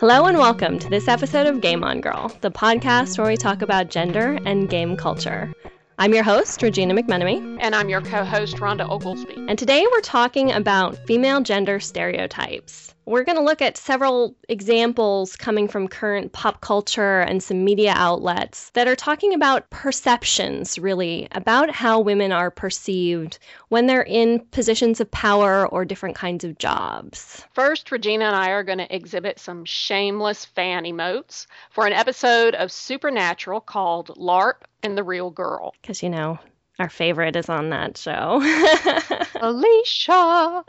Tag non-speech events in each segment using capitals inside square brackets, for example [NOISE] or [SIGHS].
Hello and welcome to this episode of Game On Girl, the podcast where we talk about gender and game culture. I'm your host, Regina McMenemy. And I'm your co host, Rhonda Oglesby. And today we're talking about female gender stereotypes. We're going to look at several examples coming from current pop culture and some media outlets that are talking about perceptions, really, about how women are perceived when they're in positions of power or different kinds of jobs. First, Regina and I are going to exhibit some shameless fan emotes for an episode of Supernatural called LARP and the Real Girl. Because, you know, our favorite is on that show. [LAUGHS] Felicia.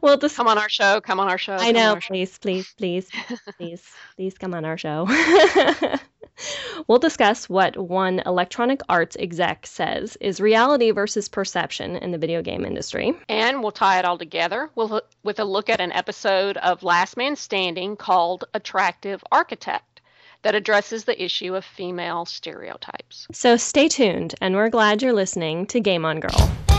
Well, just come on our show. Come on our show. I know. Please, please, please, [LAUGHS] please, please come on our show. [LAUGHS] we'll discuss what one Electronic Arts exec says is reality versus perception in the video game industry. And we'll tie it all together with a look at an episode of Last Man Standing called Attractive Architect that addresses the issue of female stereotypes. So stay tuned, and we're glad you're listening to Game On Girl.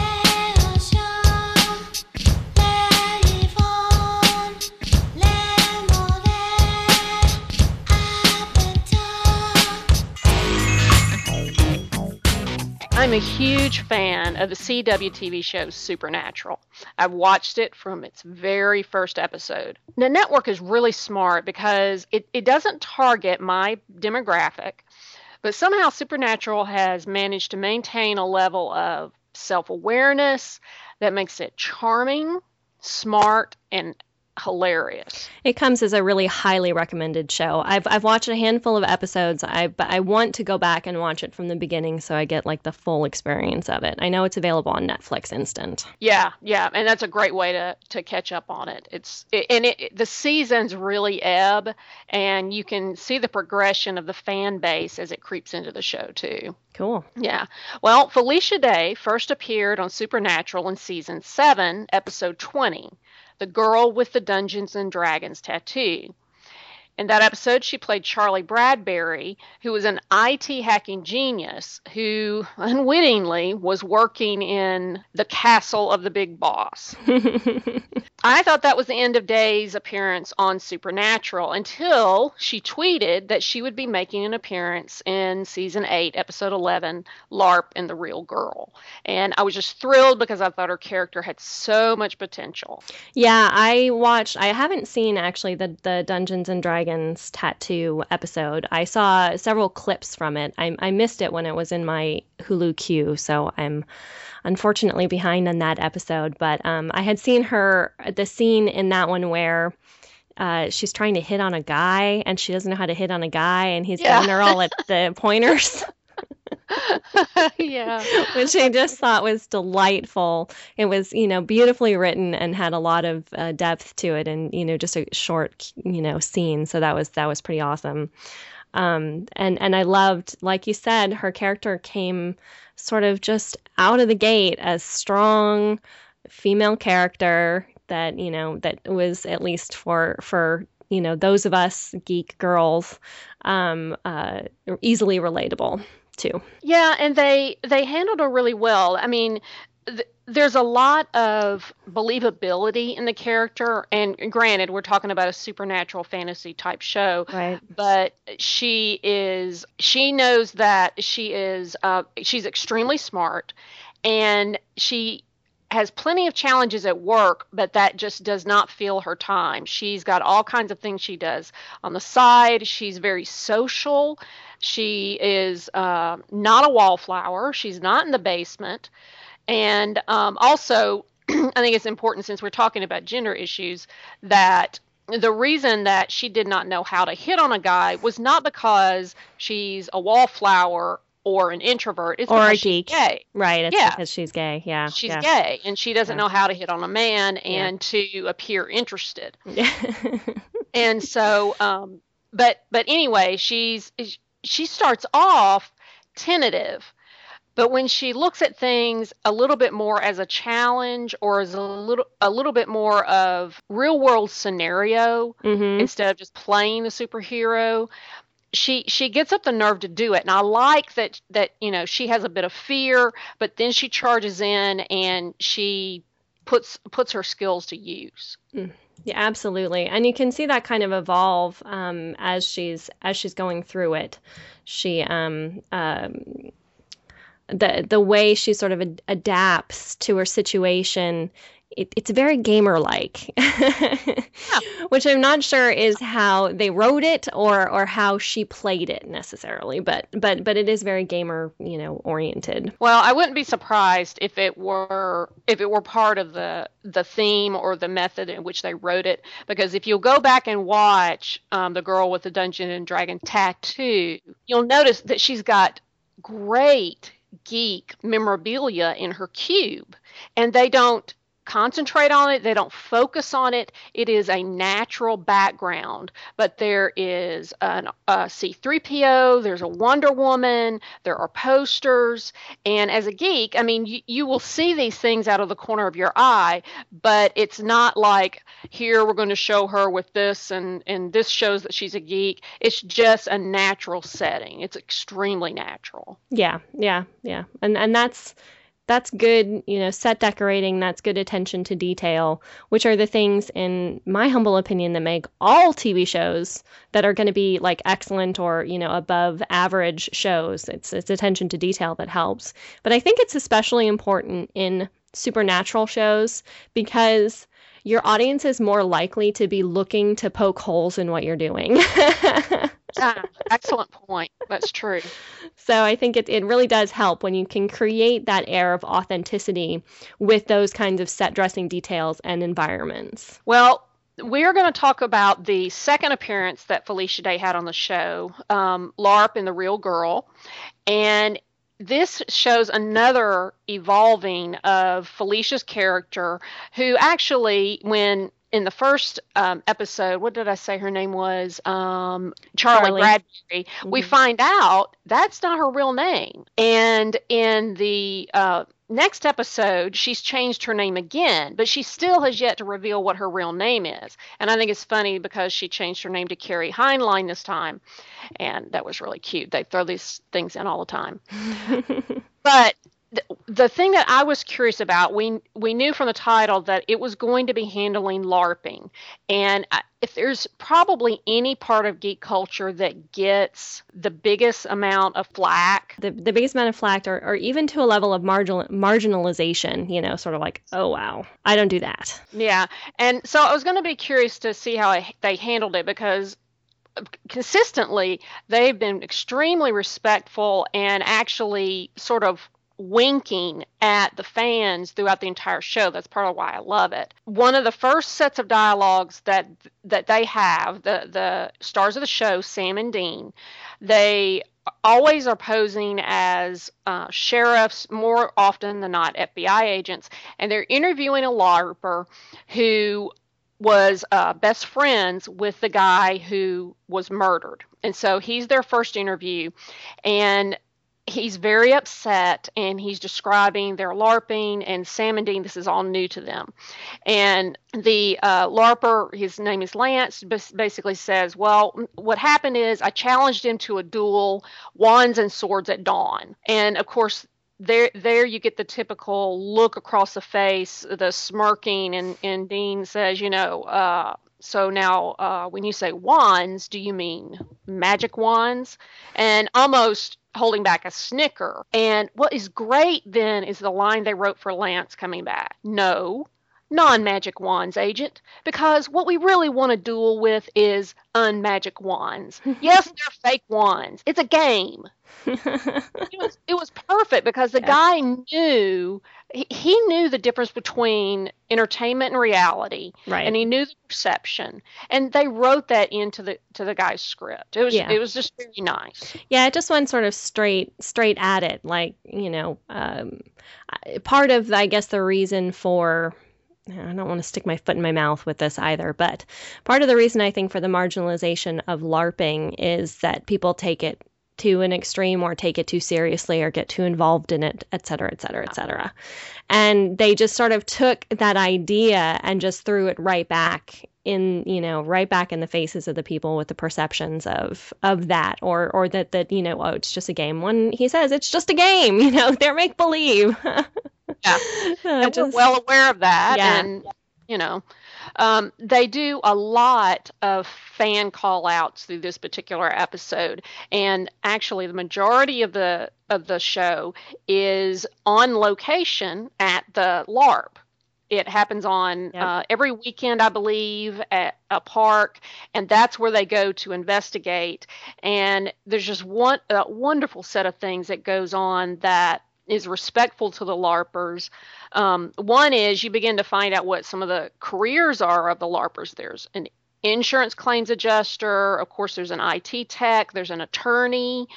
I'm a huge fan of the CW TV show Supernatural. I've watched it from its very first episode. The network is really smart because it, it doesn't target my demographic, but somehow Supernatural has managed to maintain a level of self awareness that makes it charming, smart, and hilarious. It comes as a really highly recommended show. I've I've watched a handful of episodes. I but I want to go back and watch it from the beginning so I get like the full experience of it. I know it's available on Netflix Instant. Yeah, yeah, and that's a great way to to catch up on it. It's it, and it the seasons really ebb, and you can see the progression of the fan base as it creeps into the show too. Cool. Yeah. Well, Felicia Day first appeared on Supernatural in season 7, episode 20 the girl with the Dungeons and Dragons tattoo. In that episode, she played Charlie Bradbury, who was an IT hacking genius who [LAUGHS] unwittingly was working in the castle of the big boss. [LAUGHS] I thought that was the end of Day's appearance on Supernatural until she tweeted that she would be making an appearance in season 8, episode 11, LARP and the Real Girl. And I was just thrilled because I thought her character had so much potential. Yeah, I watched, I haven't seen actually the, the Dungeons and Dragons tattoo episode. I saw several clips from it. I, I missed it when it was in my Hulu queue, so I'm unfortunately behind on that episode. But um, I had seen her the scene in that one where. Uh, she's trying to hit on a guy and she doesn't know how to hit on a guy and he's yeah. giving her all at [LAUGHS] the pointers. [LAUGHS] yeah. Which I just thought was delightful. It was, you know, beautifully written and had a lot of uh, depth to it and, you know, just a short, you know, scene. So that was that was pretty awesome. Um, and and I loved, like you said, her character came sort of just out of the gate as strong female character that you know that was at least for for you know those of us geek girls um, uh, easily relatable too. Yeah, and they they handled her really well. I mean, th- there's a lot of believability in the character and granted we're talking about a supernatural fantasy type show right but she is she knows that she is uh, she's extremely smart and she has plenty of challenges at work, but that just does not fill her time. She's got all kinds of things she does on the side. She's very social. She is uh, not a wallflower. She's not in the basement. And um, also, [CLEARS THROAT] I think it's important since we're talking about gender issues that the reason that she did not know how to hit on a guy was not because she's a wallflower or an introvert. It's or a geek. gay. Right. It's yeah. because she's gay. Yeah. She's yeah. gay and she doesn't yeah. know how to hit on a man and to appear interested. [LAUGHS] and so, um, but but anyway, she's she starts off tentative but when she looks at things a little bit more as a challenge or as a little a little bit more of real world scenario mm-hmm. instead of just playing the superhero, she she gets up the nerve to do it and i like that that you know she has a bit of fear but then she charges in and she puts puts her skills to use. Mm. Yeah, absolutely, and you can see that kind of evolve um, as she's as she's going through it. She um, um, the the way she sort of ad- adapts to her situation it, it's very gamer like yeah. [LAUGHS] which i'm not sure is how they wrote it or or how she played it necessarily but but but it is very gamer you know oriented well i wouldn't be surprised if it were if it were part of the the theme or the method in which they wrote it because if you'll go back and watch um, the girl with the dungeon and dragon tattoo you'll notice that she's got great geek memorabilia in her cube and they don't concentrate on it, they don't focus on it. It is a natural background, but there is an, a C3PO, there's a Wonder Woman, there are posters, and as a geek, I mean, you, you will see these things out of the corner of your eye, but it's not like here we're going to show her with this and and this shows that she's a geek. It's just a natural setting. It's extremely natural. Yeah, yeah, yeah. And and that's that's good, you know, set decorating, that's good attention to detail, which are the things, in my humble opinion, that make all TV shows that are going to be like excellent or, you know, above average shows. It's, it's attention to detail that helps. But I think it's especially important in supernatural shows because your audience is more likely to be looking to poke holes in what you're doing. [LAUGHS] yeah, excellent point. That's true. So I think it, it really does help when you can create that air of authenticity with those kinds of set dressing details and environments. Well, we are going to talk about the second appearance that Felicia Day had on the show, um, LARP and the Real Girl. And this shows another evolving of Felicia's character, who actually, when in the first um, episode, what did I say her name was? Um, Charlie, Charlie, Bradbury. Mm-hmm. We find out that's not her real name. And in the uh, next episode, she's changed her name again, but she still has yet to reveal what her real name is. And I think it's funny because she changed her name to Carrie Heinlein this time. And that was really cute. They throw these things in all the time. [LAUGHS] but the, thing that I was curious about, we we knew from the title that it was going to be handling LARPing, and uh, if there's probably any part of geek culture that gets the biggest amount of flack, the the biggest amount of flack, or, or even to a level of marginal marginalization, you know, sort of like, oh wow, I don't do that. Yeah, and so I was going to be curious to see how I, they handled it because uh, consistently they've been extremely respectful and actually sort of winking at the fans throughout the entire show. That's part of why I love it. One of the first sets of dialogues that that they have, the the stars of the show, Sam and Dean, they always are posing as uh, sheriffs more often than not FBI agents, and they're interviewing a LARPer who was uh, best friends with the guy who was murdered. And so he's their first interview. And he's very upset and he's describing their LARPing and Dean. This is all new to them. And the uh, LARPer, his name is Lance, basically says, Well, what happened is I challenged him to a duel, wands and swords at dawn. And of course, there there you get the typical look across the face, the smirking, and, and Dean says, you know, uh, so now uh, when you say wands, do you mean magic wands? And almost holding back a snicker. And what is great then is the line they wrote for Lance coming back. No, non magic wands agent, because what we really want to duel with is unmagic wands. [LAUGHS] yes, they're fake wands. It's a game. [LAUGHS] it, was, it was perfect because the yeah. guy knew he, knew the difference between entertainment and reality right and he knew the perception and they wrote that into the to the guy's script it was yeah. it was just very nice yeah it just went sort of straight straight at it like you know um, part of i guess the reason for I don't want to stick my foot in my mouth with this either, but part of the reason I think for the marginalization of LARPing is that people take it to an extreme or take it too seriously or get too involved in it, et cetera, et cetera, et cetera. And they just sort of took that idea and just threw it right back in, you know, right back in the faces of the people with the perceptions of of that or or that that, you know, oh, it's just a game. When he says it's just a game, [LAUGHS] you know, they're make believe. [LAUGHS] yeah. and just- we're well aware of that. Yeah. And, you know, um, they do a lot of fan call outs through this particular episode. And actually, the majority of the of the show is on location at the LARP. It happens on Yep. uh, every weekend, I believe, at a park, and that's where they go to investigate. And there's just one a wonderful set of things that goes on that is respectful to the LARPers. Um, one is you begin to find out what some of the careers are of the LARPers. There's an insurance claims adjuster, of course, there's an IT tech, there's an attorney.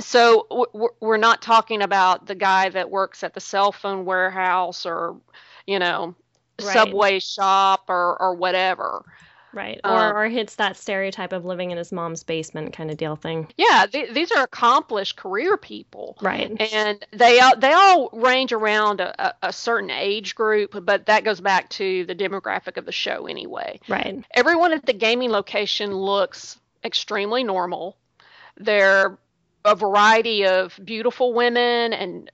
So we're not talking about the guy that works at the cell phone warehouse or, you know, Right. subway shop or, or whatever. right. um, Or or hits that stereotype of living in his mom's basement kind of deal thing. Yeah, th- these are accomplished career people. Right. and they all, they all range around a, a, certain age group, but that goes back to the demographic of the show anyway. Right. Everyone at the gaming location looks extremely normal. They're a variety of beautiful women and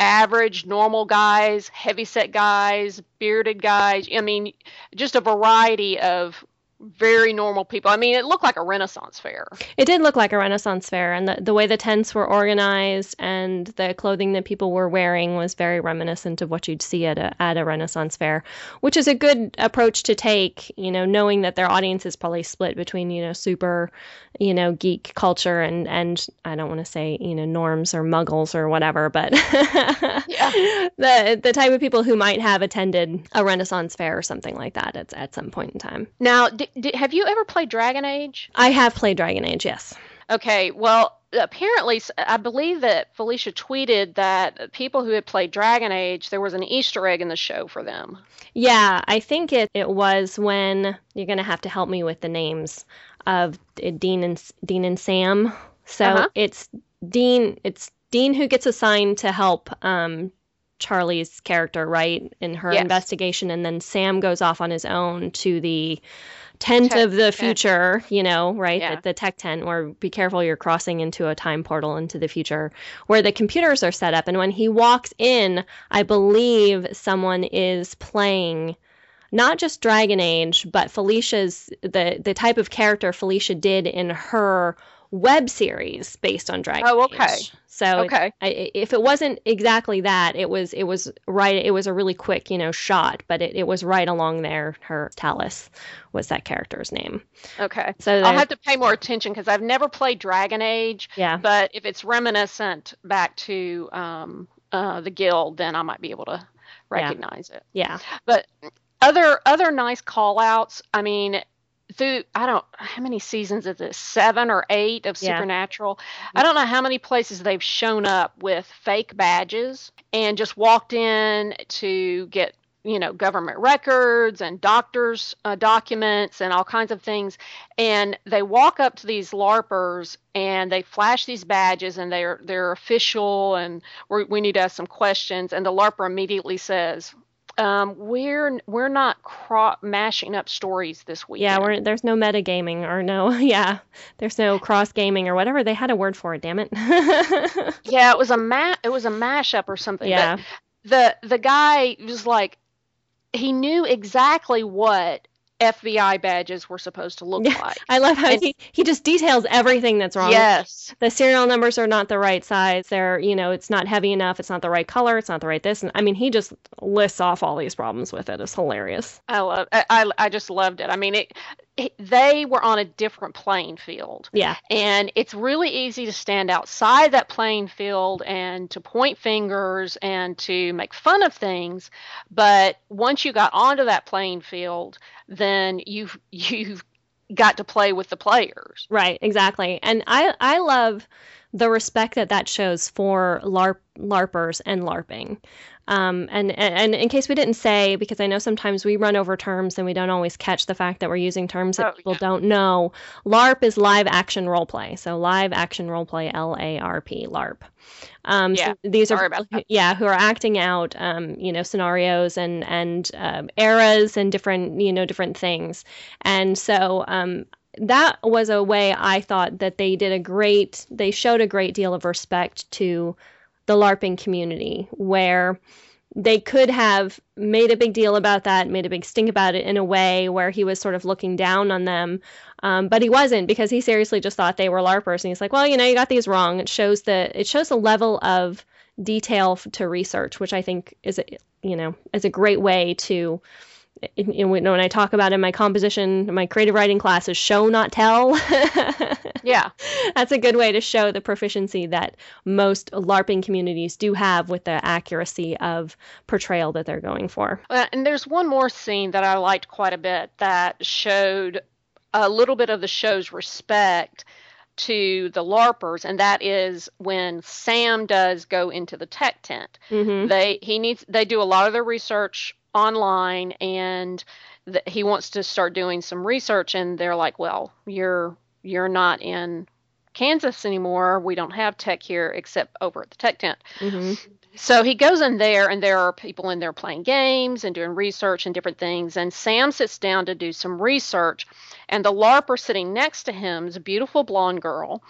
average normal guys, heavyset guys, bearded guys. I mean, just a variety of very normal people. I mean, it looked like a Renaissance fair. It did look like a Renaissance fair, and the, the way the tents were organized and the clothing that people were wearing was very reminiscent of what you'd see at a, at a Renaissance fair, which is a good approach to take, you know, knowing that their audience is probably split between, you know, super, you know, geek culture and, and I don't want to say, you know, norms or muggles or whatever, but [LAUGHS] the, the type of people who might have attended a Renaissance fair or something like that at, at some point in time. Now, d d have you ever played Dragon Age? I have played Dragon Age, yes. Okay, well, apparently, I believe that Felicia tweeted that people who had played Dragon Age, there was an Easter egg in the show for them. Yeah, I think it, it was when you're gonna have to help me with the names of uh, Dean and Dean and Sam. So Uh-huh. it's Dean. It's Dean who gets assigned to help um, Charlie's character, right, in her Yes. investigation, and then Sam goes off on his own to the tent Tech of the future. You know, right, Yeah. the, the tech tent, where be careful, you're crossing into a time portal into the future, where the computers are set up, and when he walks in, I believe someone is playing not just Dragon Age, but Felicia's the the type of character Felicia did in her web series based on Dragon Age. Oh, okay. Age. So Okay. I, if it wasn't exactly that, it was it was right. It was a really quick, you know, shot, but it, it was right along there. Her Tallis was that character's name. Okay. So I'll have to pay more attention because I've never played Dragon Age, yeah, but if it's reminiscent back to um, uh, the guild, then I might be able to recognize it. yeah, But other other nice call outs, I mean, through I don't how many seasons is this? Seven or eight of Yeah. Supernatural. I don't know how many places they've shown up with fake badges and just walked in to get you know government records and doctors uh, documents and all kinds of things and they walk up to these larpers and they flash these badges and they're they're official and we need to ask some questions and the larper immediately says um, we're we're not cro- mashing up stories this week. yeah. We're, there's no metagaming or no, [LAUGHS] yeah, there's no cross gaming or whatever. They had a word for it. Damn it. [LAUGHS] yeah, it was a ma- it was a mashup or something. yeah, But the the guy was like, he knew exactly what FBI badges were supposed to look like. [LAUGHS] I love how And- he, he just details everything that's wrong. Yes. the serial numbers are not the right size. They're, you know, it's not heavy enough. It's not the right color. It's not the right this. And I mean, he just lists off all these problems with it. It's hilarious. I love. I, I I just loved it. I mean, it. They were on a different playing field. Yeah. And it's really easy to stand outside that playing field and to point fingers and to make fun of things. But once you got onto that playing field, then you've [LAUGHS] you've got to play with the players. Right. Exactly. And I, I love the respect that that shows for LARP, LARPers and LARPing. Um, and, and in case we didn't say, because I know sometimes we run over terms and we don't always catch the fact that we're using terms that Oh, people yeah. don't know, LARP is live action role play. So live action role play, L A R P, LARP. Um, Yeah, so these are who- yeah who are acting out um, you know scenarios and and um, eras and different you know different things, and so um, that was a way I thought that they did a great they showed a great deal of respect to the LARPing community where they could have made a big deal about that, made a big stink about it in a way where he was sort of looking down on them. Um, but he wasn't because he seriously just thought they were LARPers, and he's like, "Well, you know, you got these wrong." It shows the it shows a level of detail to research, which I think is a, you know is a great way to when I talk about in my composition, my creative writing classes, show not tell. [LAUGHS] yeah, that's a good way to show the proficiency that most LARPing communities do have with the accuracy of portrayal that they're going for. Uh, and there's one more scene that I liked quite a bit that showed a little bit of the show's respect to the LARPers, and that is when Sam does go into the tech tent. Mm-hmm. They he needs they do a lot of their research online, and th- he wants to start doing some research, and they're like, "Well, you're you're not in Kansas anymore. We don't have tech here except over at the tech tent." Mm-hmm. So he goes in there, and there are people in there playing games and doing research and different things. And Sam sits down to do some research, and the LARPer sitting next to him is a beautiful blonde girl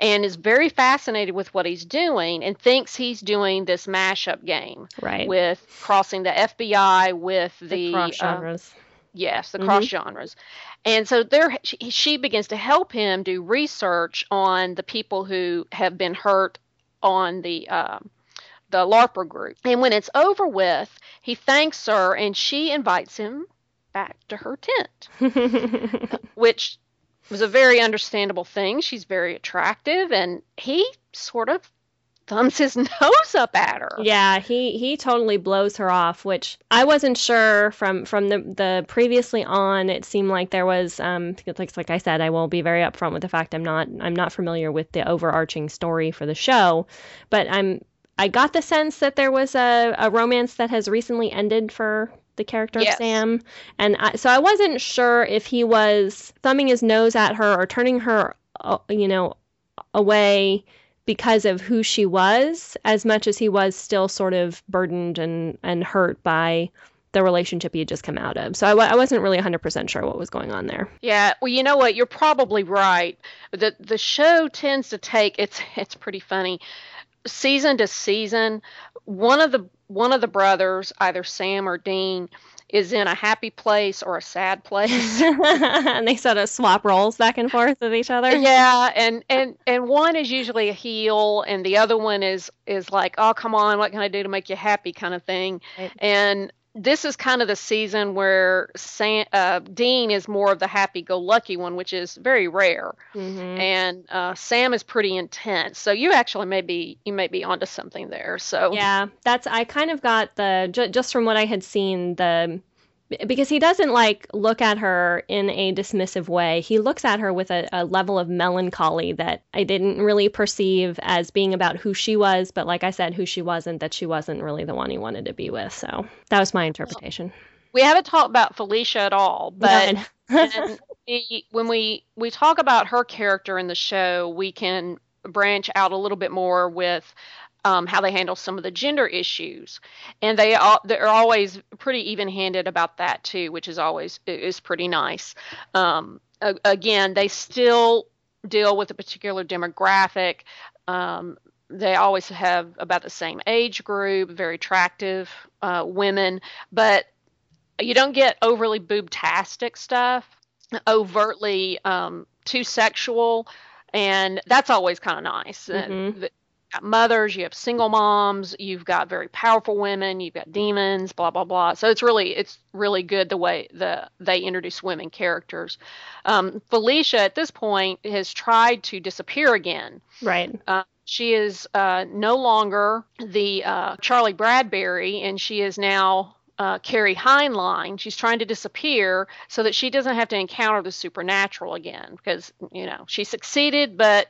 and is very fascinated with what he's doing and thinks he's doing this mashup game right. with crossing the FBI with the, the cross uh, genres. Uh, yes, the mm-hmm. cross genres. And so there, she, she begins to help him do research on the people who have been hurt on the. Uh, the LARPer group. And when it's over with, he thanks her and she invites him back to her tent, [LAUGHS] which was a very understandable thing. She's very attractive, and he sort of thumbs his [LAUGHS] nose up at her. Yeah, he he totally blows her off, which I wasn't sure from from the the previously on. It seemed like there was um like like I said, I will be very upfront with the fact I'm not I'm not familiar with the overarching story for the show, but I'm I got the sense that there was a, a romance that has recently ended for the character yes. of Sam. And I, so I wasn't sure if he was thumbing his nose at her or turning her, uh, you know, away because of who she was as much as he was still sort of burdened and, and hurt by the relationship he had just come out of. So I w- I wasn't really 100% sure what was going on there. Yeah, well, you know what? You're probably right. The the show tends to take it's it's pretty funny season to season, one of the one of the brothers, either Sam or Dean, is in a happy place or a sad place. [LAUGHS] and they sort of swap roles back and forth with each other. Yeah, and and and one is usually a heel and the other one is is like, "Oh, come on, what can I do to make you happy?" kind of thing. Right. And this is kind of the season where Sam, uh, Dean is more of the happy-go-lucky one, which is very rare, mm-hmm. and uh, Sam is pretty intense. So you actually may be you may be onto something there. So yeah, that's I kind of got the just from what I had seen the because he doesn't like look at her in a dismissive way. He looks at her with a, a, level of melancholy that I didn't really perceive as being about who she was, but like I said, who she wasn't, that she wasn't really the one he wanted to be with. So that was my interpretation. We haven't talked about Felicia at all, but [LAUGHS] we, when we we talk about her character in the show, we can branch out a little bit more with um, how they handle some of the gender issues, and they are they're always pretty even-handed about that too, which is always is pretty nice. Um, again, they still deal with a particular demographic. Um, they always have about the same age group, very attractive uh, women, but you don't get overly boobtastic stuff, overtly um, too sexual, and that's always kind of nice. Mm-hmm mothers, you have single moms, you've got very powerful women, you've got demons, blah blah blah. So it's really it's really good the way the they introduce women characters. Um, Felicia at this point has tried to disappear again. Right. Uh, she is uh, no longer the uh, Charlie Bradbury, and she is now uh, Carrie Heinlein. She's trying to disappear so that she doesn't have to encounter the supernatural again because, you know, she succeeded, but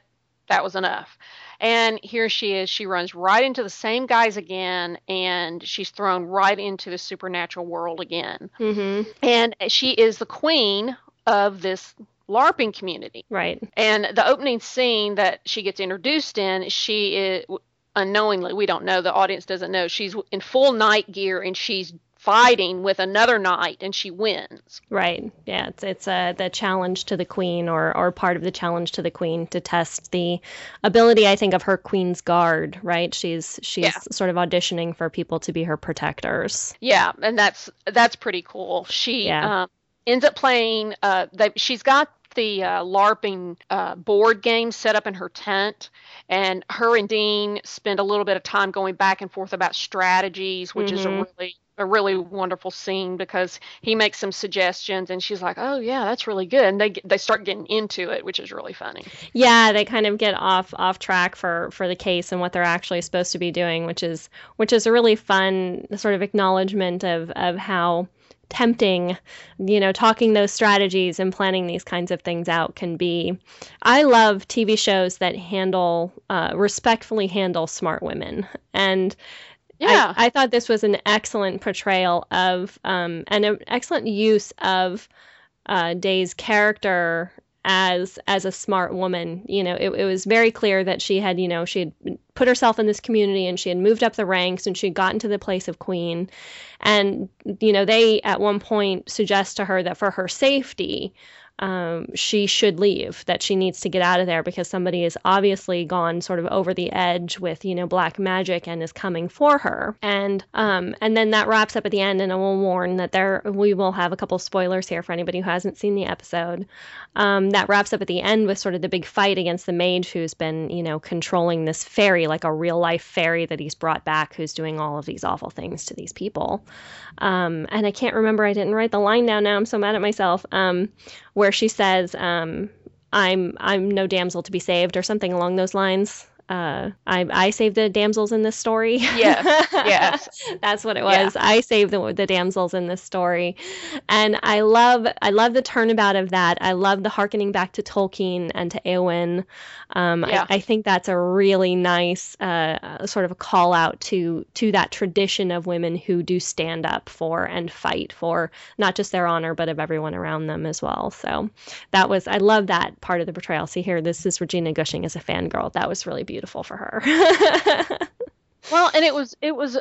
that was enough. And here she is. She runs right into the same guys again, and she's thrown right into the supernatural world again. Mm-hmm. And she is the queen of this LARPing community. Right. And the opening scene that she gets introduced in, she is unknowingly, we don't know, the audience doesn't know, she's in full knight gear and she's fighting with another knight and she wins. Right. Yeah. It's it's uh, the challenge to the queen, or or part of the challenge to the queen to test the ability, I think, of her queen's guard. Right. She's she's yeah. sort of auditioning for people to be her protectors. Yeah, and that's that's pretty cool. She yeah. um, ends up playing. Uh, they, she's got the uh, LARPing uh, board game set up in her tent, and her and Dean spend a little bit of time going back and forth about strategies, which mm-hmm. is a mm-hmm. really a really wonderful scene because he makes some suggestions and she's like, "Oh yeah, that's really good." And they they start getting into it, which is really funny. Yeah, they kind of get off off track for for the case and what they're actually supposed to be doing, which is which is a really fun sort of acknowledgement of of how tempting, you know, talking those strategies and planning these kinds of things out can be. I love TV shows that handle, uh, respectfully handle smart women. And yeah. I, I, thought this was an excellent portrayal of, um, and an excellent use of uh, Day's character as as a smart woman. You know, it, it was very clear that she had, you know, she had put herself in this community and she had moved up the ranks and she had gotten to the place of queen. And, you know, they at one point suggest to her that for her safety, um, she should leave, that she needs to get out of there because somebody has obviously gone sort of over the edge with, you know, black magic and is coming for her. And um, and then that wraps up at the end, and I will warn that there we will have a couple spoilers here for anybody who hasn't seen the episode. Um, that wraps up at the end with sort of the big fight against the mage who's been, you know, controlling this fairy like a real life fairy that he's brought back, who's doing all of these awful things to these people. Um, and I can't remember, I didn't write the line down now. I'm so mad at myself. Um, where she says, um, "I'm I'm no damsel to be saved" or something along those lines uh, I, I saved the damsels in this story. Yes, yes, [LAUGHS] that's what it was. Yeah. I saved the, the damsels in this story, and I love I love the turnabout of that. I love the harkening back to Tolkien and to Eowyn. Um, yeah. I, I, think that's a really nice uh, sort of a call out to to that tradition of women who do stand up for and fight for not just their honor but of everyone around them as well. So that was I love that part of the portrayal. See here, this is Regina Gushing as a fangirl. That was really beautiful beautiful for her. [LAUGHS] well, and it was it was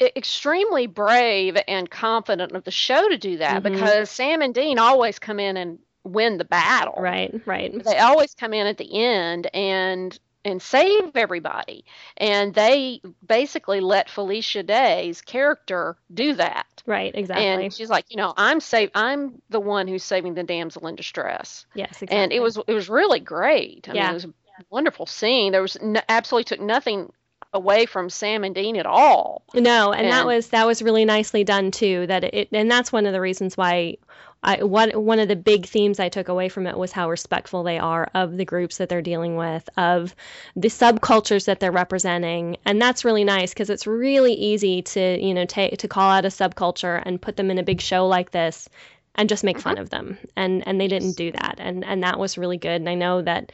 extremely brave and confident of the show to do that mm-hmm. because Sam and Dean always come in and win the battle. Right, right. They always come in at the end and and save everybody. And they basically let Felicia Day's character do that. Right, exactly. And she's like, you know, I'm save I'm the one who's saving the damsel in distress. Yes, exactly. And it was it was really great. I yeah. mean, it was wonderful scene. There was absolutely took nothing away from Sam and Dean at all. No, and, and, that was that was really nicely done too. That it and that's one of the reasons why I one one of the big themes I took away from it was how respectful they are of the groups that they're dealing with, of the subcultures that they're representing, and that's really nice because it's really easy to you know take to call out a subculture and put them in a big show like this and just make fun mm-hmm. of them. And and they didn't do that. And and that was really good. And I know that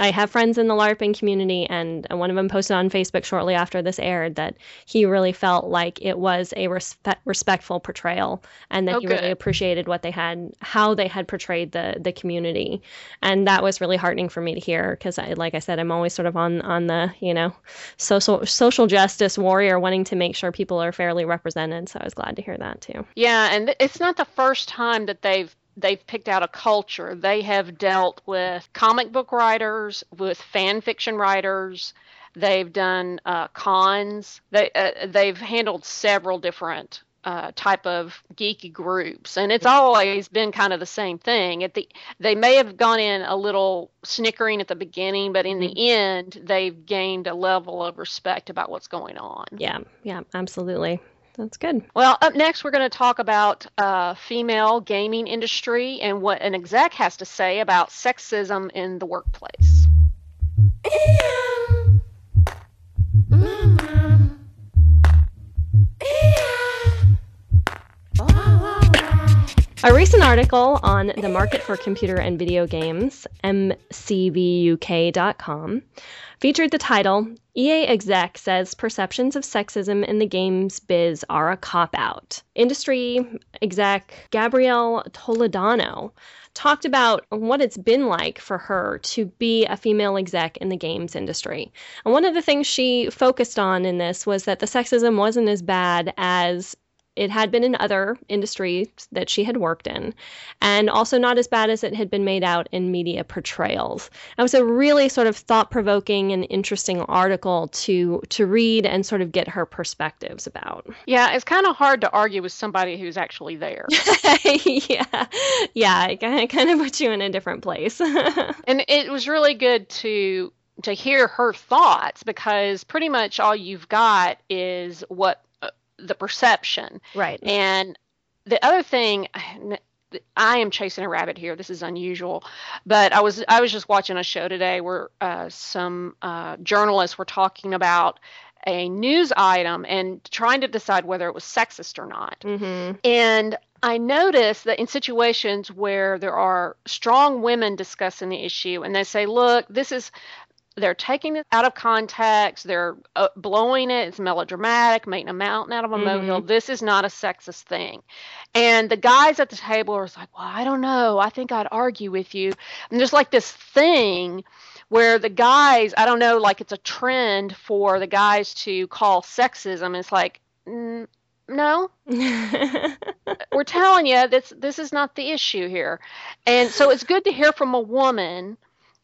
I have friends in the LARPing community, and one of them posted on Facebook shortly after this aired that he really felt like it was a respe- respectful portrayal, and that oh, he good. really appreciated what they had, how they had portrayed the the community, and that was really heartening for me to hear because, I, like I said, I'm always sort of on on the you know social social justice warrior, wanting to make sure people are fairly represented. So I was glad to hear that too. Yeah, and it's not the first time time that they've they've picked out a culture. They have dealt with comic book writers, with fan fiction writers. They've done uh, cons. They uh, they've handled several different uh, type of geeky groups, and it's always been kind of the same thing. At the they may have gone in a little snickering at the beginning, but in the mm-hmm. end, they've gained a level of respect about what's going on. Yeah, yeah, absolutely. That's good. Well, up next, we're going to talk about uh, female gaming industry and what an exec has to say about sexism in the workplace. A recent article on the market for computer and video games, mcvuk.com, featured the title EA exec says perceptions of sexism in the games biz are a cop out. Industry exec Gabrielle Toledano talked about what it's been like for her to be a female exec in the games industry. And one of the things she focused on in this was that the sexism wasn't as bad as it had been in other industries that she had worked in, and also not as bad as it had been made out in media portrayals. It was a really sort of thought-provoking and interesting article to to read and sort of get her perspectives about. Yeah, it's kind of hard to argue with somebody who's actually there. [LAUGHS] yeah, yeah, it kind of puts you in a different place. [LAUGHS] and it was really good to to hear her thoughts because pretty much all you've got is what the perception. Right. And the other thing [SIGHS] I am chasing a rabbit here. This is unusual, but I was I was just watching a show today where uh, some uh, journalists were talking about a news item and trying to decide whether it was sexist or not. Mm-hmm. And I noticed that in situations where there are strong women discussing the issue and they say, look, this is they're taking it out of context. They're uh, blowing it. It's melodramatic, making a mountain out of a mm-hmm. molehill. This is not a sexist thing. And the guys at the table are like, well, I don't know. I think I'd argue with you. And there's like this thing where the guys, I don't know, like it's a trend for the guys to call sexism. It's like, mm, no [LAUGHS] we're telling you this this is not the issue here and so it's good to hear from a woman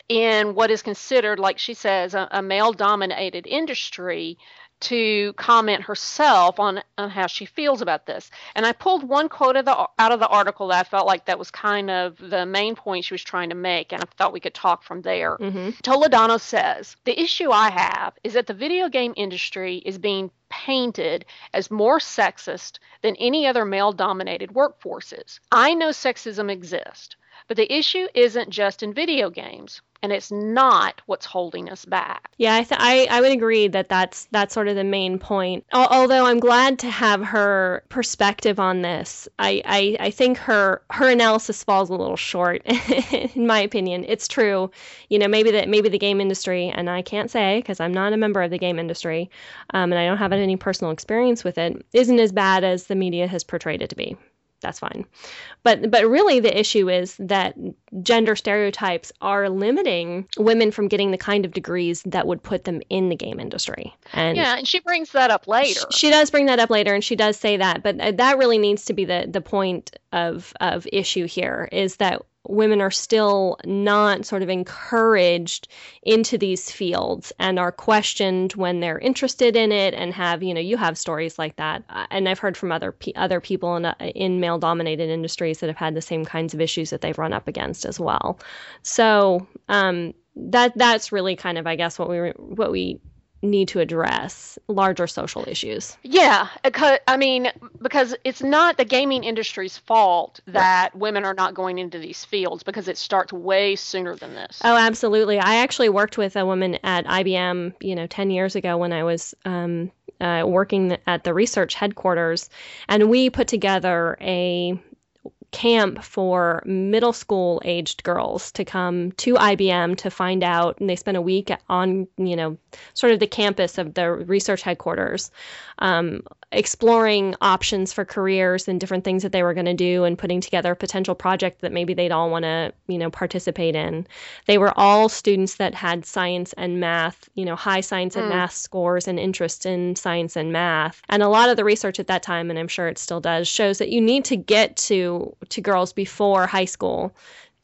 in what is considered, like she says, a, a male dominated industry to comment herself on, on how she feels about this. And I pulled one quote of the, out of the article that I felt like that was kind of the main point she was trying to make, and I thought we could talk from there. Mm-hmm. Toledano says The issue I have is that the video game industry is being painted as more sexist than any other male dominated workforces. I know sexism exists. But the issue isn't just in video games and it's not what's holding us back. Yeah, I, th- I, I would agree that that's that's sort of the main point. although I'm glad to have her perspective on this, I, I, I think her her analysis falls a little short, [LAUGHS] in my opinion. It's true, you know, maybe that maybe the game industry, and I can't say because I'm not a member of the game industry, um, and I don't have any personal experience with it, isn't as bad as the media has portrayed it to be that's fine. But but really the issue is that gender stereotypes are limiting women from getting the kind of degrees that would put them in the game industry. And Yeah, and she brings that up later. She, she does bring that up later and she does say that, but uh, that really needs to be the the point of of issue here is that women are still not sort of encouraged into these fields and are questioned when they're interested in it and have you know you have stories like that. Uh, and i've heard from other other people in, uh, in male dominated industries that have had the same kinds of issues that they've run up against as well. So um, that that's really kind of i guess what we what we need to address larger social issues. Yeah, I mean, because it's not the gaming industry's fault that right. women are not going into these fields because it starts way sooner than this. Oh, absolutely. I actually worked with a woman at IBM, you know, 10 years ago when I was um, uh, working at the research headquarters, and we put together a camp for middle school aged girls to come to IBM to find out and they spent a week on you know sort of the campus of the research headquarters. Um, exploring options for careers and different things that they were going to do and putting together a potential project that maybe they'd all want to you know participate in they were all students that had science and math you know high science and mm. math scores and interest in science and math and a lot of the research at that time and i'm sure it still does shows that you need to get to to girls before high school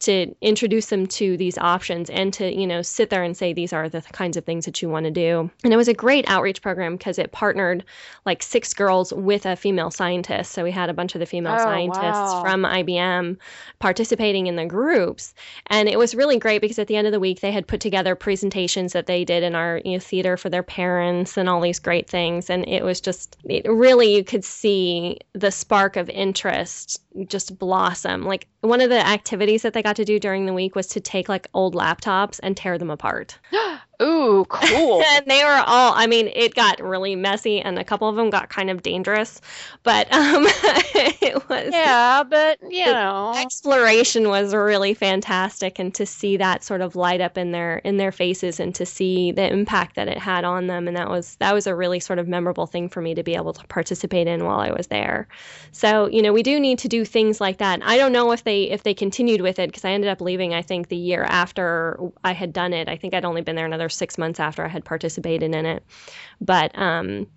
to introduce them to these options and to you know sit there and say these are the kinds of things that you want to do. And it was a great outreach program because it partnered like six girls with a female scientist. So we had a bunch of the female oh, scientists wow. from IBM participating in the groups. And it was really great because at the end of the week they had put together presentations that they did in our you know, theater for their parents and all these great things. And it was just it really you could see the spark of interest just blossom. Like one of the activities that they got to do during the week was to take like old laptops and tear them apart. [GASPS] [GASPS] Ooh, cool. [LAUGHS] and they were all, I mean, it got really messy and a couple of them got kind of dangerous, but um, [LAUGHS] it was. Yeah, but, you know. Exploration was really fantastic and to see that sort of light up in their in their faces and to see the impact that it had on them and that was that was a really sort of memorable thing for me to be able to participate in while I was there. So, you know, we do need to do things like that. I don't know if they if they continued with it because I ended up leaving I think the year after I had done it. I think I'd only been there another six months after I had participated in it. But um,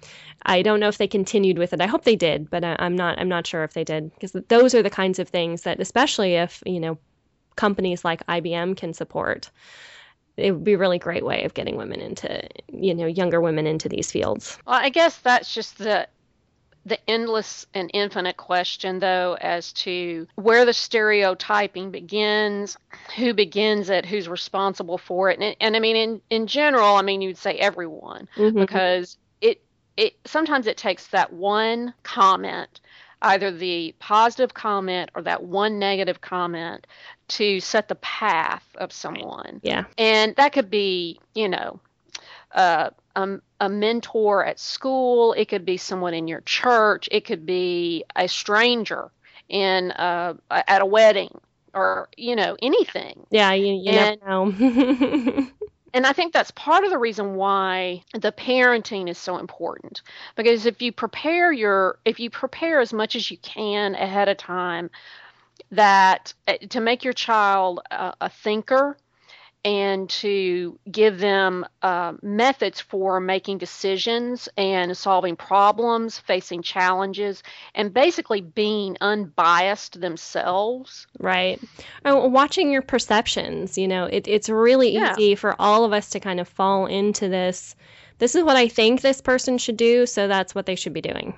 I don't know if they continued with it. I hope they did, but I, I'm not. I'm not sure if they did because those are the kinds of things that, especially if you know, companies like IBM can support. It would be a really great way of getting women into, you know, younger women into these fields. Well, I guess that's just the the endless and infinite question, though, as to where the stereotyping begins, who begins it, who's responsible for it. And, and I mean, in, in general, I mean, you'd say everyone, mm-hmm. because it, it sometimes it takes that one comment, either the positive comment or that one negative comment, to set the path of someone. Yeah. And that could be, you know, uh, um, a mentor at school. It could be someone in your church. It could be a stranger in uh, at a wedding or you know anything. Yeah, you, you and, never know. [LAUGHS] and I think that's part of the reason why the parenting is so important because if you prepare your if you prepare as much as you can ahead of time that uh, to make your child a, a thinker and to give them uh, methods for making decisions and solving problems, facing challenges, and basically being unbiased themselves. Right. Oh, watching your perceptions, you know, it, it's really yeah. easy for all of us to kind of fall into this. This is what I think this person should do, so that's what they should be doing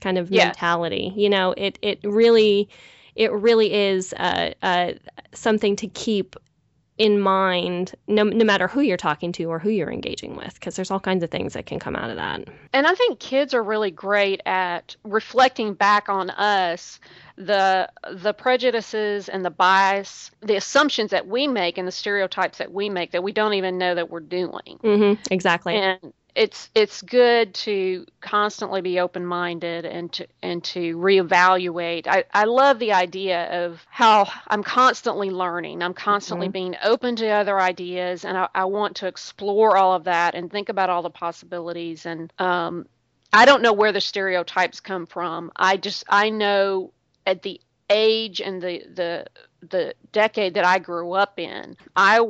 kind of yes. mentality. You know, it, it really. It really is uh, uh, something to keep in mind no, no matter who you're talking to or who you're engaging with because there's all kinds of things that can come out of that. And i think kids are really great at reflecting back on us the the prejudices and the bias the assumptions that we make and the stereotypes that we make that we don't even know that we're doing. Mm-hmm, exactly. And it's it's good to constantly be open minded and to and to reevaluate. I, I love the idea of how I'm constantly learning. I'm constantly mm-hmm. being open to other ideas and I, I, want to explore all of that and think about all the possibilities and um, I don't know where the stereotypes come from. I just I know at the age and the the the decade that I grew up in, I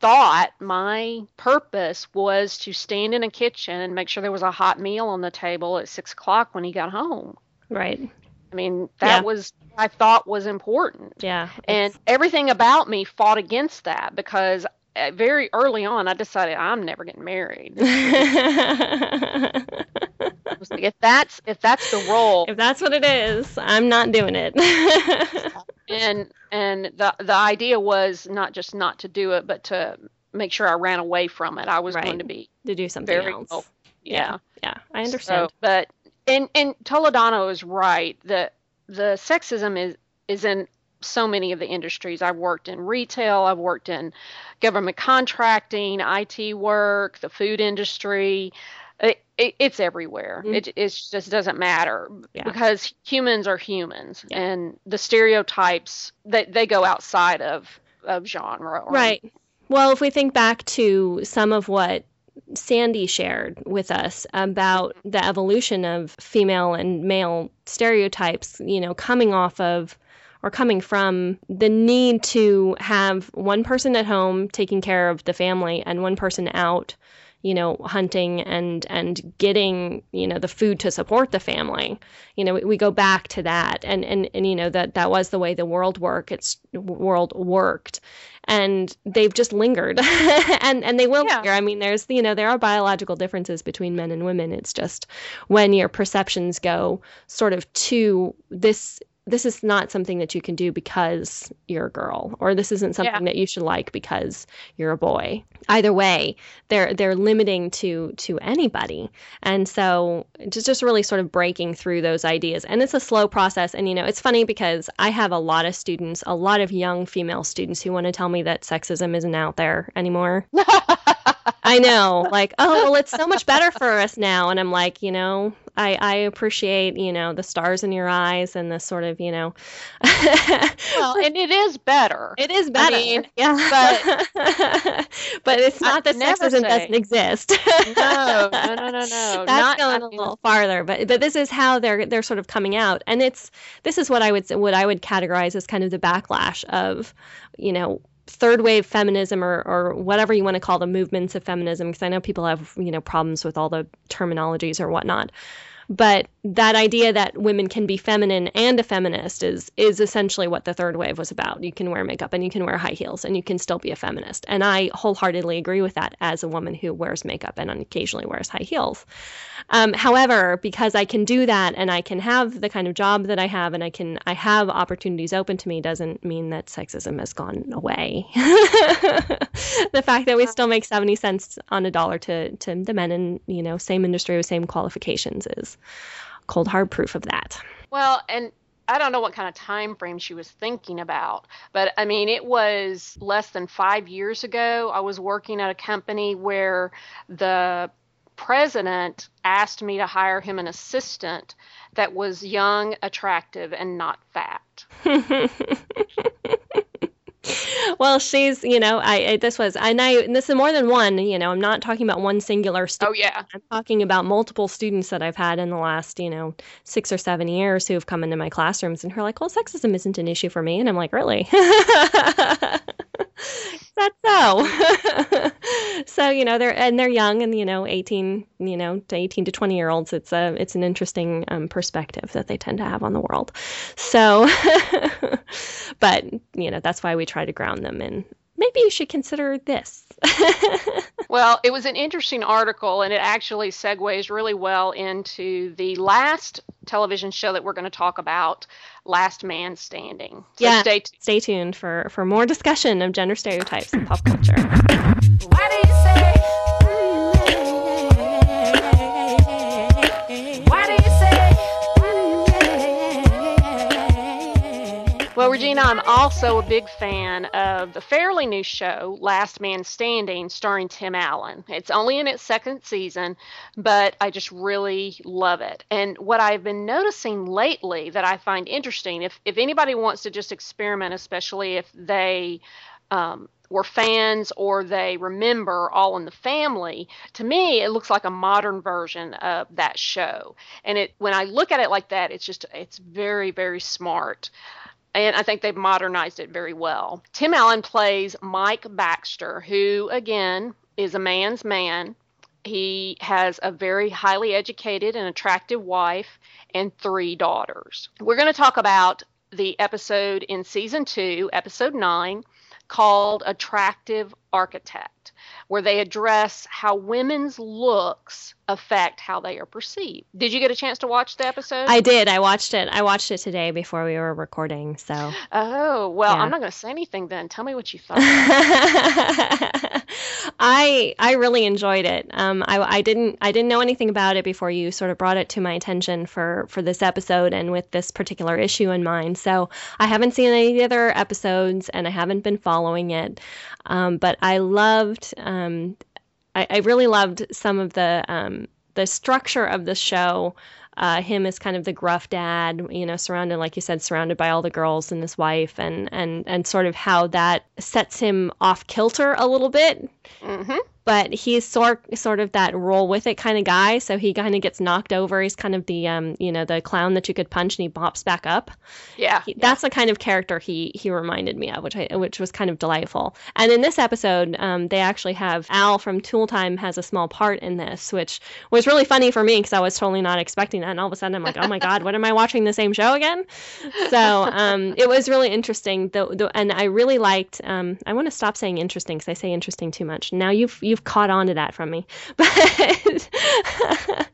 thought my purpose was to stand in a kitchen and make sure there was a hot meal on the table at six o'clock when he got home. Right. I mean, that yeah. was I thought was important. Yeah. And everything about me fought against that because Uh, very early on I decided I'm never getting married. [LAUGHS] if that's if that's the role, if that's what it is, I'm not doing it. [LAUGHS] and and the the idea was not just not to do it, but to make sure I ran away from it. I was right. going to be to do something else. Yeah. yeah, yeah, I understand. So, but and and Toledano is right. The the sexism is is in so many of the industries. I've worked in retail, I've worked in government contracting, IT work, the food industry. It, it, it's everywhere. Mm-hmm. It, it just doesn't matter yeah. because humans are humans, yeah. and the stereotypes that they, they go outside of of genre. Or, right. Well, if we think back to some of what Sandy shared with us about the evolution of female and male stereotypes, you know, coming off of or coming from the need to have one person at home taking care of the family and one person out you know hunting and and getting you know the food to support the family. You know we, we go back to that. And and and you know that that was the way the world worked it's world worked. And they've just lingered. [LAUGHS] And and they will yeah. linger. I mean there's you know there are biological differences between men and women. It's just when your perceptions go sort of to this this is not something that you can do because you're a girl or this isn't something yeah. that you should like because you're a boy. Either way they're they're limiting to to anybody. And so just just really sort of breaking through those ideas. And it's a slow process. And you know it's funny because i have a lot of students a lot of young female students who want to tell me that sexism isn't out there anymore. [LAUGHS] I know, like, oh, well, it's so much better for us now. And I'm like, you know, I, I appreciate, you know, the stars in your eyes and the sort of, you know. [LAUGHS] well, and it is better. It is better. I mean, [LAUGHS] yeah. But, [LAUGHS] but it's not that sexism say. doesn't exist. no, no, no, no, no. That's not, going I mean, a little farther. But but this is how they're they're sort of coming out, and it's this is what I would what I would categorize as kind of the backlash of, you know, third wave feminism or, or whatever you want to call the movements of feminism because i know people have you know problems with all the terminologies or whatnot but that idea that women can be feminine and a feminist is is essentially what the third wave was about. You can wear makeup and you can wear high heels and you can still be a feminist. And I wholeheartedly agree with that as a woman who wears makeup and occasionally wears high heels. Um, however, because I can do that and I can have the kind of job that I have and I can I have opportunities open to me doesn't mean that sexism has gone away. [LAUGHS] the fact that we still make 70 cents on a dollar to to the men in, you know, same industry with same qualifications is cold hard proof of that. Well, and I don't know what kind of time frame she was thinking about, but I mean, it was less than five years ago. I was working at a company where the president asked me to hire him an assistant that was young, attractive, and not fat. [LAUGHS] well, she's, you know, I, I, this was, and I and this is more than one. You know, I'm not talking about one singular student. Oh yeah, I'm talking about multiple students that I've had in the last, you know, six or seven years who have come into my classrooms and who are like, "Well, sexism isn't an issue for me," and I'm like, "Really?" [LAUGHS] That's so. [LAUGHS] so you know they're and they're young and you know 18 you know to 18 to 20 year olds it's a it's an interesting um, perspective that they tend to have on the world so [LAUGHS] but you know that's why we try to ground them in maybe you should consider this. [LAUGHS] well, it was an interesting article, and it actually segues really well into the last television show that we're going to talk about, Last Man Standing. So yeah, stay, t- stay tuned for, for more discussion of gender stereotypes in pop culture. Well, Regina, I'm also a big fan of the fairly new show, Last Man Standing, starring Tim Allen. It's only in its second season, but I just really love it. And what I've been noticing lately that I find interesting, if, if anybody wants to just experiment, especially if they um, were fans or they remember All in the Family, to me it looks like a modern version of that show. And it when I look at it like that, it's just it's very very smart and I think they've modernized it very well. Tim Allen plays Mike Baxter, who, again, is a man's man. He has a very highly educated and attractive wife and three daughters. We're going to talk about the episode in season two, episode nine, called Attractive Architect, where they address how women's looks affect how they are perceived. Did you get a chance to watch the episode? I did. I watched it. I watched it today before we were recording. So. Oh well, yeah. I'm not going to say anything then. Tell me what you thought. [LAUGHS] I I really enjoyed it. Um, I, I didn't I didn't know anything about it before you sort of brought it to my attention for for this episode and with this particular issue in mind. So I haven't seen any of the other episodes and I haven't been following it. Um, but I loved um, I, I really loved some of the um, the structure of the show. Uh, him as kind of the gruff dad, you know, surrounded, like you said, surrounded by all the girls and his wife, and and and sort of how that sets him off kilter a little bit. Mm-hmm but he's sort sort of that roll with it kind of guy. So he kind of gets knocked over. He's kind of the um you know the clown that you could punch and he bops back up. Yeah, he, that's the kind of character he he reminded me of, which I which was kind of delightful. And in this episode, um, they actually have Al from Tool Time has a small part in this, which was really funny for me because I was totally not expecting that. And all of a sudden, I'm like, oh my god, what am I watching the same show again? So um, it was really interesting. The, the and I really liked. Um, I want to stop saying interesting because I say interesting too much. Now you've you've you've caught on to that from me. [LAUGHS] But [LAUGHS]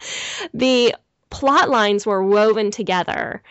the plot lines were woven together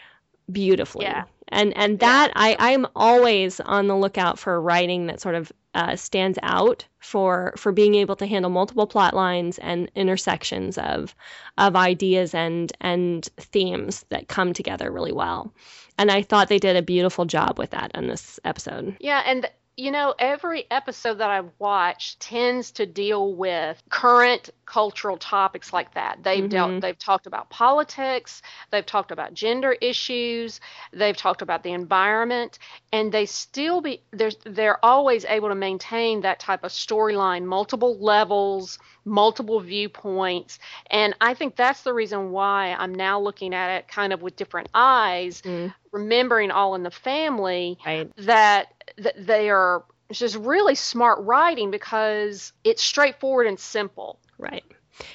beautifully. Yeah. And and that yeah. I I'm always on the lookout for writing that sort of uh, stands out for for being able to handle multiple plot lines and intersections of of ideas and and themes that come together really well. And I thought they did a beautiful job with that in this episode. Yeah, and you know, every episode that I've watched tends to deal with current cultural topics like that. They've mm-hmm. dealt they've talked about politics, they've talked about gender issues, they've talked about the environment, and they still be they're they're always able to maintain that type of storyline, multiple levels, multiple viewpoints. And I think that's the reason why I'm now looking at it kind of with different eyes, mm. remembering all in the family right. that that they are it's just really smart writing because it's straightforward and simple. Right.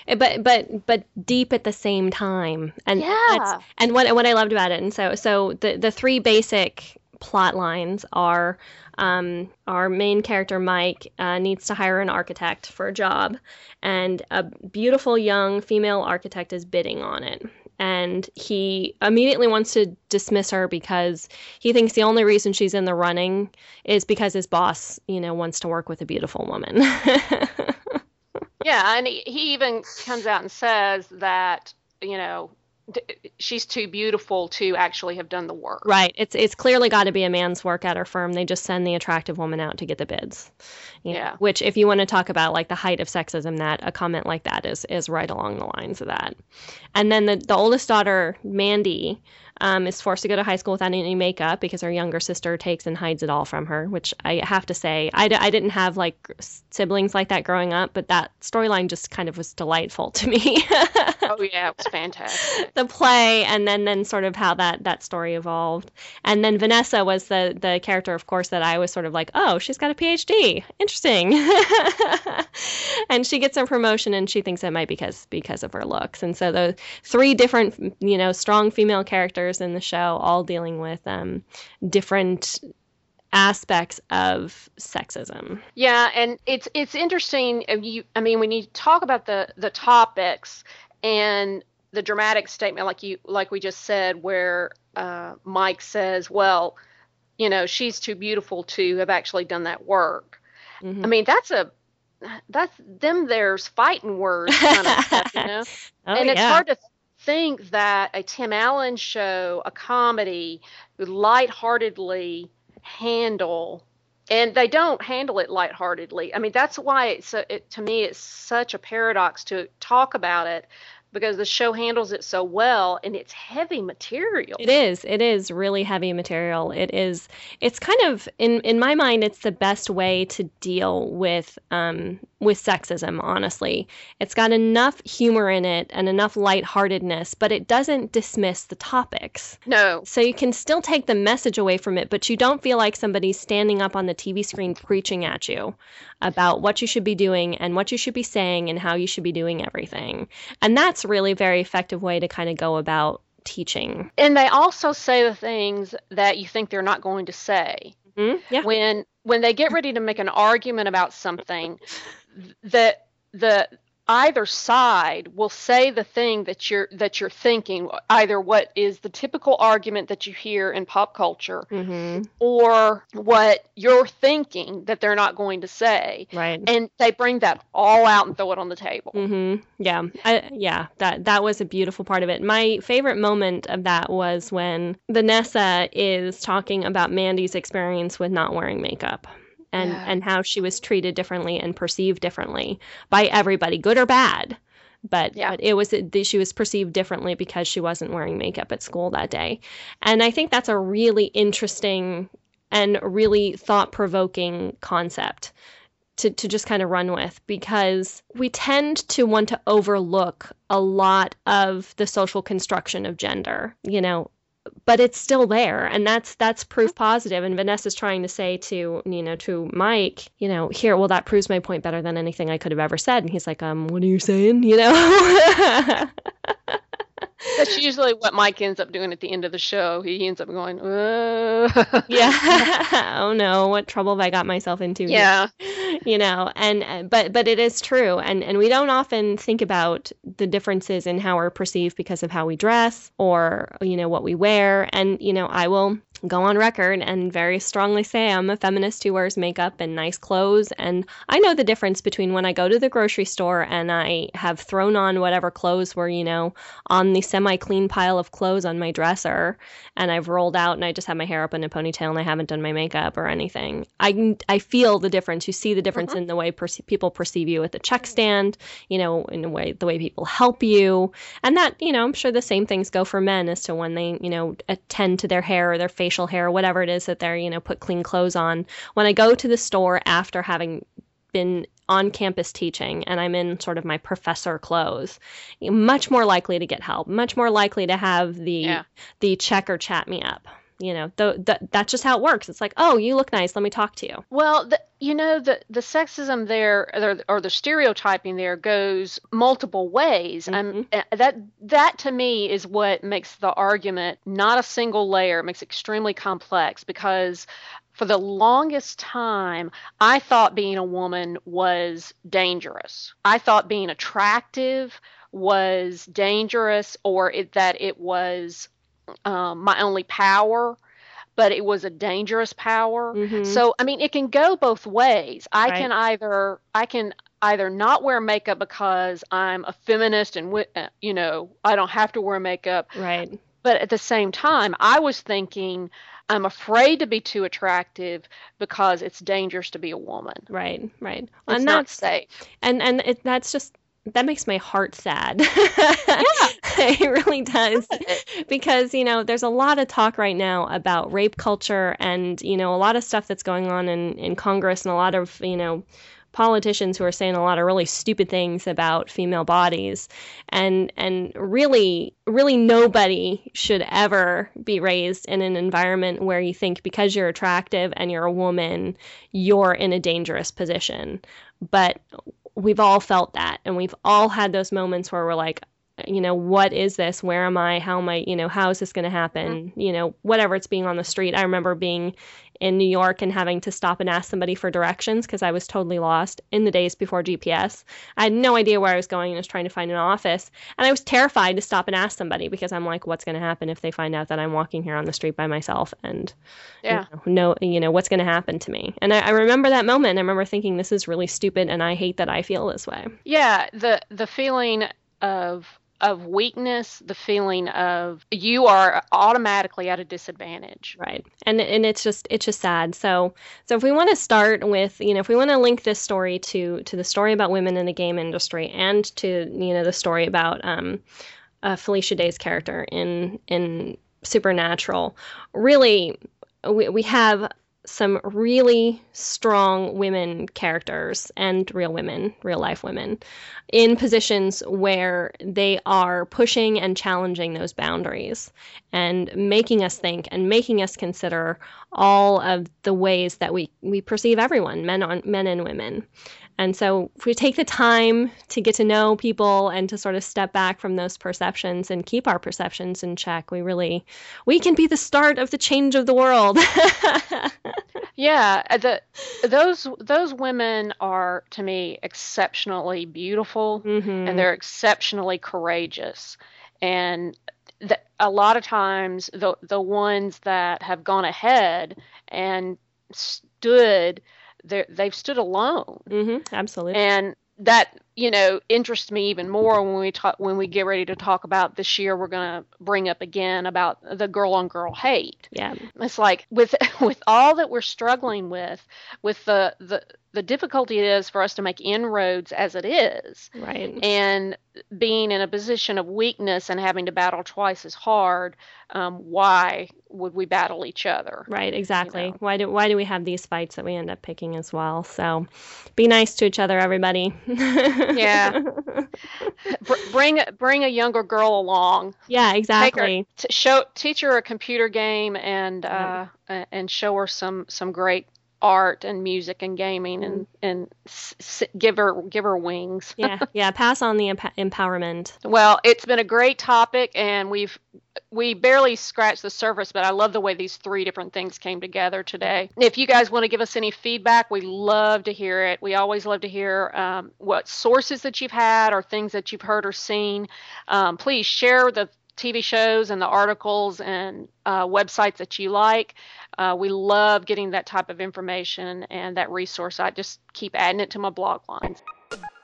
Eh, but but but deep at the same time and yeah and what what i loved about it and so so the the three basic plot lines are um, our main character mike uh, needs to hire an architect for a job and a beautiful young female architect is bidding on it and he immediately wants to dismiss her because he thinks the only reason she's in the running is because his boss you know wants to work with a beautiful woman. [LAUGHS] Yeah, and he, he even comes out and says that you know she's too beautiful to actually have done the work. Right. It's it's clearly got to be a man's work at her firm. They just send the attractive woman out to get the bids. yeah. Know, which, if you want to talk about like the height of sexism, that a comment like that is is right along the lines of that. And then the the oldest daughter, Mandy, um, is forced to go to high school without any makeup because her younger sister takes and hides it all from her, which I have to say, I d- I didn't have like siblings like that growing up, but that storyline just kind of was delightful to me. [LAUGHS] oh yeah, it was fantastic. the play and then then sort of how that that story evolved. And then Vanessa was the the character of course that I was sort of like, "Oh, she's got a PhD. Interesting." [LAUGHS] and she gets a promotion and she thinks it might because because of her looks. And so the three different, you know, strong female characters in the show all dealing with um different aspects of sexism. Yeah, and it's it's interesting. Uh, you, I mean, when you talk about the the topics and the dramatic statement, like you like we just said, where uh, Mike says, "Well, you know, she's too beautiful to have actually done that work." Mm-hmm. I mean, that's a that's them. There's fighting words kind of stuff, you know, [LAUGHS] oh, and it's yeah. hard to think that a Tim Allen show, a comedy, would lightheartedly handle and they don't handle it lightheartedly. I mean, that's why it's a, it, to me it's such a paradox to talk about it because the show handles it so well and it's heavy material. It is. It is really heavy material. It is it's kind of in in my mind it's the best way to deal with um with sexism, honestly. It's got enough humor in it and enough lightheartedness, but it doesn't dismiss the topics. No. So you can still take the message away from it, but you don't feel like somebody's standing up on the TV screen preaching at you about what you should be doing and what you should be saying and how you should be doing everything. And that's really a very effective way to kind of go about teaching. And they also say the things that you think they're not going to say. Mm-hmm. Yeah. When when they get ready to make an argument about something, that the either side will say the thing that you're that you're thinking either what is the typical argument that you hear in pop culture mm-hmm. or what you're thinking that they're not going to say. Right. And they bring that all out and throw it on the table. Mm-hmm. yeah. I, yeah that that was a beautiful part of it. My favorite moment of that was when vanessa is talking about mandy's experience with not wearing makeup and yeah. and how she was treated differently and perceived differently by everybody, good or bad. But, yeah. but it was she was perceived differently because she wasn't wearing makeup at school that day, and I think that's a really interesting and really thought provoking concept to, to just kind of run with because we tend to want to overlook a lot of the social construction of gender. You know, but it's still there and that's that's proof positive and vanessa's trying to say to you know to mike you know here well that proves my point better than anything i could have ever said and he's like um what are you saying? You know [LAUGHS] That's usually what Mike ends up doing at the end of the show. He ends up going, yeah, [LAUGHS] [LAUGHS] oh no, what trouble have I got myself into? Yeah, [LAUGHS] you know, and uh, but but it is true, and and we don't often think about the differences in how we're perceived because of how we dress or you know what we wear, and you know, I will go on record and very strongly say I'm a feminist who wears makeup and nice clothes. And I know the difference between when I go to the grocery store and I have thrown on whatever clothes were, you know, on the semi clean pile of clothes on my dresser and I've rolled out and I just have my hair up in a ponytail and I haven't done my makeup or anything. I, I feel the difference. You see the difference mm-hmm. in the way perce- people perceive you at the check stand, you know, in the way, the way people help you. And that, you know, I'm sure the same things go for men as to when they, you know, attend to their hair or their face facial hair, whatever it is that they're, you know, put clean clothes on. When I go to the store after having been on campus teaching and I'm in sort of my professor clothes, much more likely to get help, much more likely to have the yeah. the checker chat me up you know, th- th- that's just how it works. It's like, oh, you look nice. Let me talk to you. Well, the, you know, the the sexism there or, or the stereotyping there goes multiple ways. Mm-hmm. Um, that that to me is what makes the argument not a single layer, makes it extremely complex because for the longest time, I thought being a woman was dangerous. I thought being attractive was dangerous or it, that it was um, my only power, but it was a dangerous power. Mhm. So, I mean, it can go both ways. I Right. can either, I can either not wear makeup because I'm a feminist and, uh, you know, I don't have to wear makeup Right. but at the same time, I was thinking, I'm afraid to be too attractive because it's dangerous to be a woman. Right. Right. It's and not that's safe. and and it, that's just that makes my heart sad. [LAUGHS] it really does. because you know there's a lot of talk right now about rape culture and you know a lot of stuff that's going on in in Congress and a lot of you know politicians who are saying a lot of really stupid things about female bodies and and really really nobody should ever be raised in an environment where you think because you're attractive and you're a woman you're in a dangerous position but we've all felt that and we've all had those moments where we're like you know what is this? Where am i? How am i you know how is this going to happen you know whatever it's being on the street. I remember being in new york and having to stop and ask somebody for directions because i was totally lost in the days before gps i had no idea where i was going and was trying to find an office. And i was terrified to stop and ask somebody because i'm like what's going to happen if they find out that i'm walking here on the street by myself? And Yeah. you know, no you know what's going to happen to me? And I, I remember that moment. I remember thinking this is really stupid and i hate that i feel this way. Yeah, the the feeling of of weakness, the feeling of you are automatically at a disadvantage. right and and it's just it's just sad so so if we want to start with you know if we want to link this story to to the story about women in the game industry and to you know the story about um uh, felicia day's character in in supernatural really we, we have some really strong women characters and real women, real life women, in positions where they are pushing and challenging those boundaries and making us think and making us consider all of the ways that we, we perceive everyone, men on men and women. And so if we take the time to get to know people and to sort of step back from those perceptions and keep our perceptions in check, we really we can be the start of the change of the world. [LAUGHS] Yeah, uh, the those those women are to me exceptionally beautiful Mhm. and they're exceptionally courageous. And the, a lot of times the the ones that have gone ahead and stood they've stood alone. Mhm, absolutely. And that you know interests me even more when we talk when we get ready to talk about this year we're going to bring up again about the girl on girl hate yeah. it's like with [LAUGHS] with all that we're struggling with with the the the difficulty it is for us to make inroads as it is Right. and being in a position of weakness and having to battle twice as hard um, why would we battle each other Right, exactly. know. Why do why do we have these fights that we end up picking as well? So be nice to each other, everybody. Yeah. [LAUGHS] Br- bring bring a younger girl along yeah, Take her- exactly. t- show teach her a computer game and uh, a- and show her some some great art and music and gaming and Mm-hmm. and s- s- give her give her wings. yeah, [LAUGHS] yeah. Pass on the emp- empowerment. Well, it's been a great topic and we've we barely scratched the surface, but I love the way these three different things came together today. If you guys want to give us any feedback, we love to hear it. We always love to hear um, what sources that you've had or things that you've heard or seen. Um, please share the TV shows and the articles and uh, websites that you like. Uh, we love getting that type of information and that resource. I just keep adding it to my blog lines.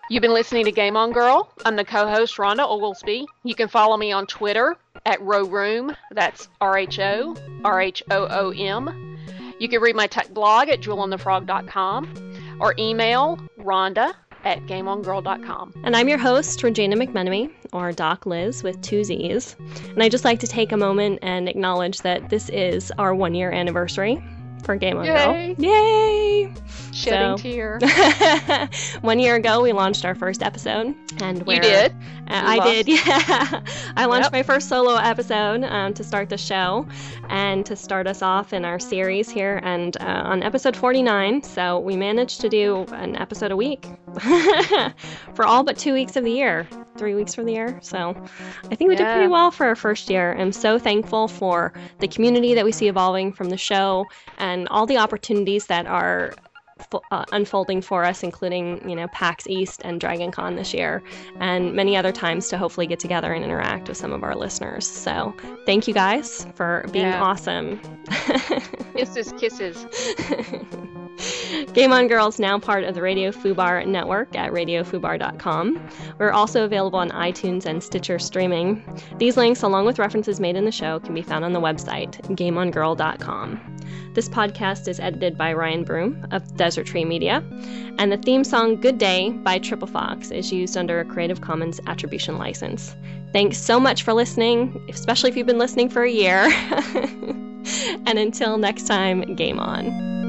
You've been listening to Game On Girl. I'm the co-host Rhonda Oglesby. You can follow me on Twitter at Rhorhoom. That's R H O R H O O M. You can read my tech blog at jewelonthefrog.com or email Rhonda at gameongirl.com. And I'm your host, Regina McMenemy, or Doc Liz with two Z's. And I'd just like to take a moment and acknowledge that this is our one year anniversary. For Game On Yay. Girl. Yay! Shedding So- tear. [LAUGHS] One year ago, we launched our first episode, and You we're, did. Uh, I lost. did, [LAUGHS] yeah. I launched Yep. my first solo episode um, to start the show and to start us off in our series here, and uh, on episode 49. So we managed to do an episode a week [LAUGHS] for all but two weeks of the year, three weeks for the year. So I think we did pretty well for our first year. I'm so thankful for the community that we see evolving from the show and all the opportunities that are uh, unfolding for us, including you know PAX East and Dragon Con this year, and many other times to hopefully get together and interact with some of our listeners. So thank you guys for being Yeah. awesome. [LAUGHS] Kisses, kisses. [LAUGHS] Game On Girls now part of the Radio Fubar network at radiofubar.com. We're also available on iTunes and Stitcher streaming. These links, along with references made in the show, can be found on the website gameongirl.com. This podcast is edited by Ryan Broom of Desert Tree Media, and the theme song Good Day by Triple Fox is used under a Creative Commons Attribution license. Thanks so much for listening, especially if you've been listening for a year. [LAUGHS] and until next time, game on.